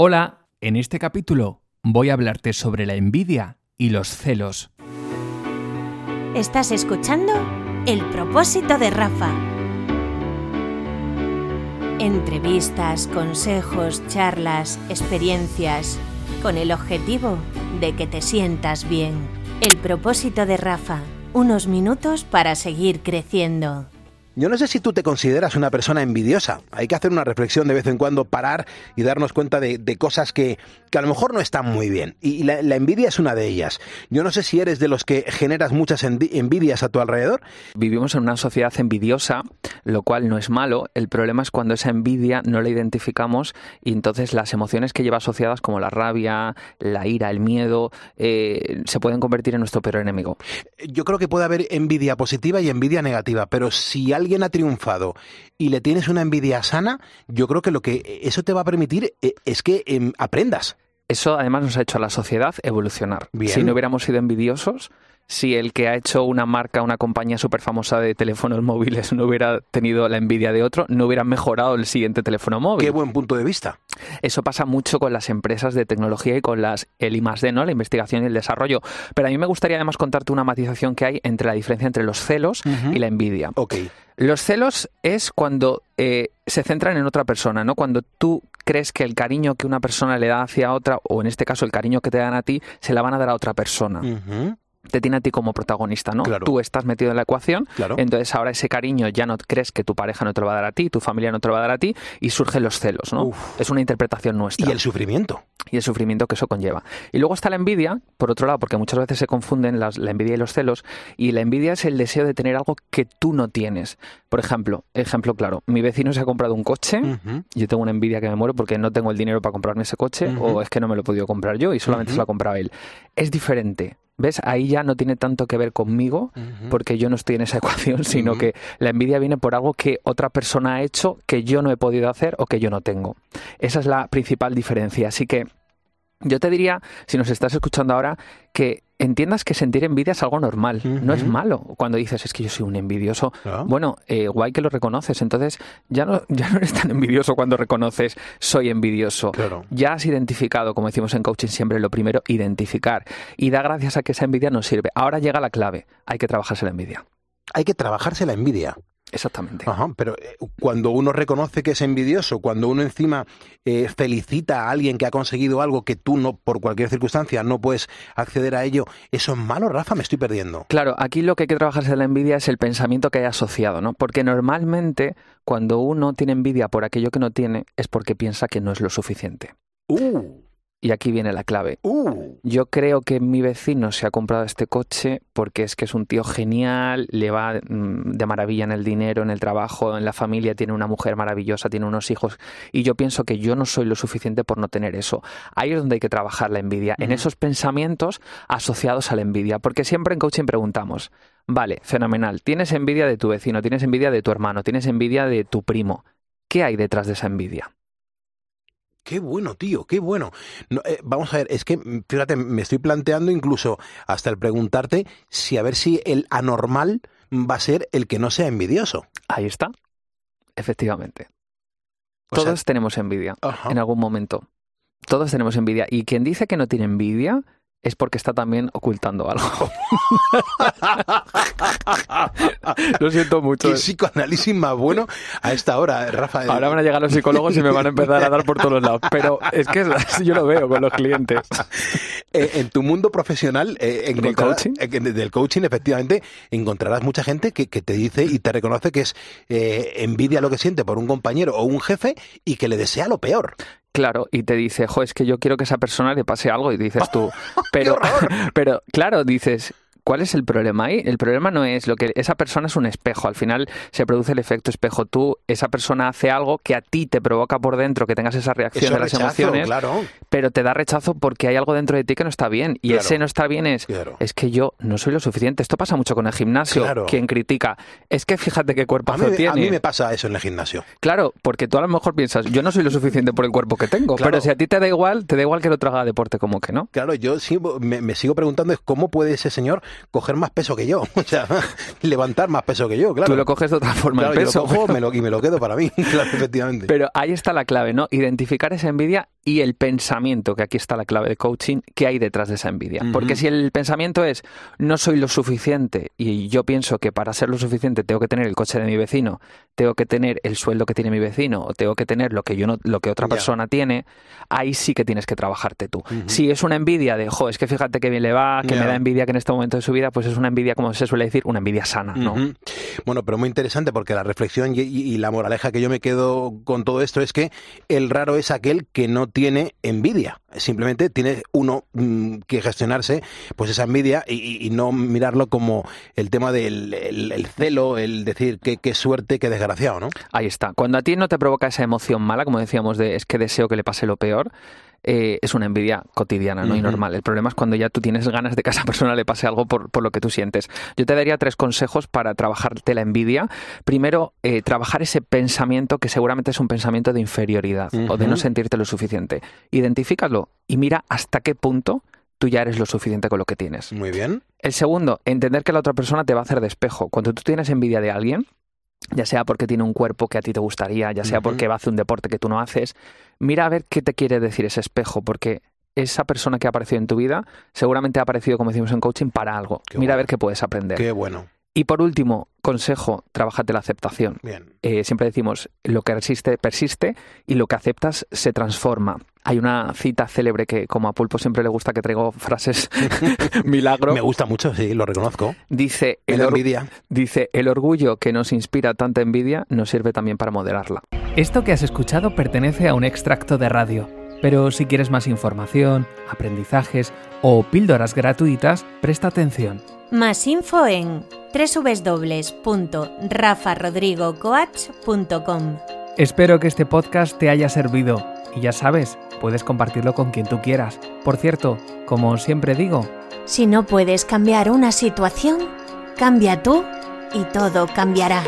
Hola, en este capítulo voy a hablarte sobre la envidia y los celos. Estás escuchando El propósito de Rafa. Entrevistas, consejos, charlas, experiencias, con el objetivo de que te sientas bien. El propósito de Rafa, unos minutos para seguir creciendo. Yo no sé si tú te consideras una persona envidiosa. Hay que hacer una reflexión de vez en cuando, parar y darnos cuenta de, cosas que, a lo mejor no están muy bien. Y la, envidia es una de ellas. Yo no sé si eres de los que generas muchas envidias a tu alrededor. Vivimos en una sociedad envidiosa, lo cual no es malo. El problema es cuando esa envidia no la identificamos y entonces las emociones que lleva asociadas como la rabia, la ira, el miedo, eh, se pueden convertir en nuestro peor enemigo. Yo creo que puede haber envidia positiva y envidia negativa, pero si alguien alguien ha triunfado y le tienes una envidia sana, yo creo que lo que eso te va a permitir eh, es que em, aprendas. Eso además nos ha hecho a la sociedad evolucionar. Si no hubiéramos sido envidiosos, si el que ha hecho una marca, una compañía súper famosa de teléfonos móviles no hubiera tenido la envidia de otro, no hubiera mejorado el siguiente teléfono móvil. Qué buen punto de vista. Eso pasa mucho con las empresas de tecnología y con las el I+D, ¿no? La investigación y el desarrollo. Pero a mí me gustaría además contarte una matización que hay entre la diferencia entre los celos y la envidia. Ok. Los celos es cuando eh, se centran en otra persona, ¿no? Cuando tú crees que el cariño que una persona le da hacia otra, o en este caso el cariño que te dan a ti, se la van a dar a otra persona te tiene a ti como protagonista, ¿no? Tú estás metido en la ecuación, entonces ahora ese cariño ya no crees que tu pareja no te lo va a dar a ti, tu familia no te lo va a dar a ti y surgen los celos, ¿no? Es una interpretación nuestra. Y el sufrimiento. Y el sufrimiento que eso conlleva. Y luego está la envidia, por otro lado, porque muchas veces se confunden la envidia y los celos, y la envidia es el deseo de tener algo que tú no tienes. Por ejemplo, ejemplo claro, mi vecino se ha comprado un coche, yo tengo una envidia que me muero porque no tengo el dinero para comprarme ese coche, o es que no me lo he podido comprar yo y solamente se lo ha comprado él. Es diferente ¿Ves? Ahí ya no tiene tanto que ver conmigo, porque yo no estoy en esa ecuación, sino que la envidia viene por algo que otra persona ha hecho que yo no he podido hacer o que yo no tengo. Esa es la principal diferencia. Así que yo te diría, si nos estás escuchando ahora, que entiendas que sentir envidia es algo normal, no es malo. Cuando dices, es que yo soy un envidioso, ah. bueno, eh, guay que lo reconoces, entonces ya no, ya no eres tan envidioso cuando reconoces, soy envidioso. Ya has identificado, como decimos en coaching siempre, lo primero, identificar. Y da gracias a que esa envidia nos sirve. Ahora llega la clave, hay que trabajarse la envidia. Hay que trabajarse la envidia. Exactamente. Ajá, pero eh, cuando uno reconoce que es envidioso, cuando uno encima eh, felicita a alguien que ha conseguido algo que tú no, por cualquier circunstancia, no puedes acceder a ello, ¿eso es malo, Rafa? Me estoy perdiendo. Claro, aquí lo que hay que trabajarse en la envidia es el pensamiento que hay asociado, ¿no? Porque normalmente cuando uno tiene envidia por aquello que no tiene, es porque piensa que no es lo suficiente. Uh. Y aquí viene la clave. Uh. Yo creo que mi vecino se ha comprado este coche porque es que es un tío genial, le va mm, de maravilla en el dinero, en el trabajo, en la familia, tiene una mujer maravillosa, tiene unos hijos. Y yo pienso que yo no soy lo suficiente por no tener eso. Ahí es donde hay que trabajar la envidia, en esos pensamientos asociados a la envidia. Porque siempre en coaching preguntamos, vale, fenomenal, tienes envidia de tu vecino, tienes envidia de tu hermano, tienes envidia de tu primo. ¿Qué hay detrás de esa envidia? Qué bueno, tío, qué bueno. Eh, vamos a ver, es que, mm, fíjate, me estoy planteando incluso hasta el preguntarte si a ver si el anormal va a ser el que no sea envidioso. Ahí está. Efectivamente. Todos tenemos envidia en algún momento. Todos tenemos envidia. Y quien dice que no tiene envidia es porque está también ocultando algo. Lo siento mucho. Qué psicoanálisis más bueno a esta hora, Rafael. Ahora van a llegar los psicólogos y me van a empezar a dar por todos lados. Pero es que yo lo veo con los clientes. Eh, en tu mundo profesional, eh, ¿Del coaching? Eh, del coaching, efectivamente, encontrarás mucha gente que, te dice y te reconoce que es envidia lo que siente por un compañero o un jefe y que le desea lo peor. Claro, y te dice, jo, es que yo quiero que esa persona le pase algo, y dices tú, pero, pero claro, dices, ¿Cuál es el problema ahí? El problema no es lo que esa persona es un espejo. Al final se produce el efecto espejo. Tú, esa persona hace algo que a ti te provoca por dentro que tengas esa reacción de las emociones, pero te da rechazo porque hay algo dentro de ti que no está bien. Y ese no está bien es, es que yo no soy lo suficiente. Esto pasa mucho con el gimnasio. Quien critica, es que fíjate qué cuerpo tiene. A mí me pasa eso en el gimnasio. Claro, porque tú a lo mejor piensas, yo no soy lo suficiente por el cuerpo que tengo. Pero si a ti te da igual, te da igual que el otro haga deporte como que no. Claro, yo me, me sigo preguntando es cómo puede ese señor coger más peso que yo, o sea, levantar más peso que yo, claro. Tú lo coges de otra forma Claro, el yo peso. lo cojo me lo- y me lo quedo para mí, claro, efectivamente. Pero ahí está la clave, ¿no? Identificar esa envidia y el pensamiento, que aquí está la clave de coaching, que hay detrás de esa envidia. Porque si el pensamiento es no soy lo suficiente y yo pienso que para ser lo suficiente tengo que tener el coche de mi vecino, tengo que tener el sueldo que tiene mi vecino o tengo que tener lo que yo no, lo que otra persona tiene, ahí sí que tienes que trabajarte tú. Si es una envidia de, jo, es que fíjate que bien le va, que me da envidia que en este momento de su vida, pues es una envidia, como se suele decir, una envidia sana, ¿no? Bueno, pero muy interesante porque la reflexión y, y- y la moraleja que yo me quedo con todo esto es que el raro es aquel que no tiene envidia. Simplemente tiene uno mm, que gestionarse pues esa envidia y, y- y no mirarlo como el tema del el- el celo, el decir qué, qué suerte, qué desgraciado, ¿no? Ahí está. Cuando a ti no te provoca esa emoción mala, como decíamos, de es que deseo que le pase lo peor, eh, es una envidia cotidiana, ¿no? Y normal. El problema es cuando ya tú tienes ganas de que a esa persona le pase algo por, por lo que tú sientes. Yo te daría tres consejos para trabajarte la envidia. Primero, eh, trabajar ese pensamiento que seguramente es un pensamiento de inferioridad o de no sentirte lo suficiente. Identifícalo y mira hasta qué punto tú ya eres lo suficiente con lo que tienes. Muy bien. El segundo, entender que la otra persona te va a hacer de espejo. Cuando tú tienes envidia de alguien, ya sea porque tiene un cuerpo que a ti te gustaría, ya sea porque va a hacer un deporte que tú no haces, mira a ver qué te quiere decir ese espejo, porque esa persona que ha aparecido en tu vida seguramente ha aparecido, como decimos en coaching, para algo. Qué mira a ver qué puedes aprender. Qué bueno. Y por último, consejo, trabájate la aceptación. Bien. Eh, siempre decimos, lo que resiste, persiste y lo que aceptas se transforma. Hay una cita célebre que, como a Pulpo siempre le gusta que traigo frases milagro, Me gusta mucho, sí, lo reconozco. dice Me el, envidia. dice, el orgullo que nos inspira tanta envidia nos sirve también para moderarla. Esto que has escuchado pertenece a un extracto de radio, pero si quieres más información, aprendizajes o píldoras gratuitas, presta atención. Más info en www.rafarodrigocoach.com. Espero que este podcast te haya servido y ya sabes, puedes compartirlo con quien tú quieras. Por cierto, como siempre digo, Si no puedes cambiar una situación, cambia tú y todo cambiará.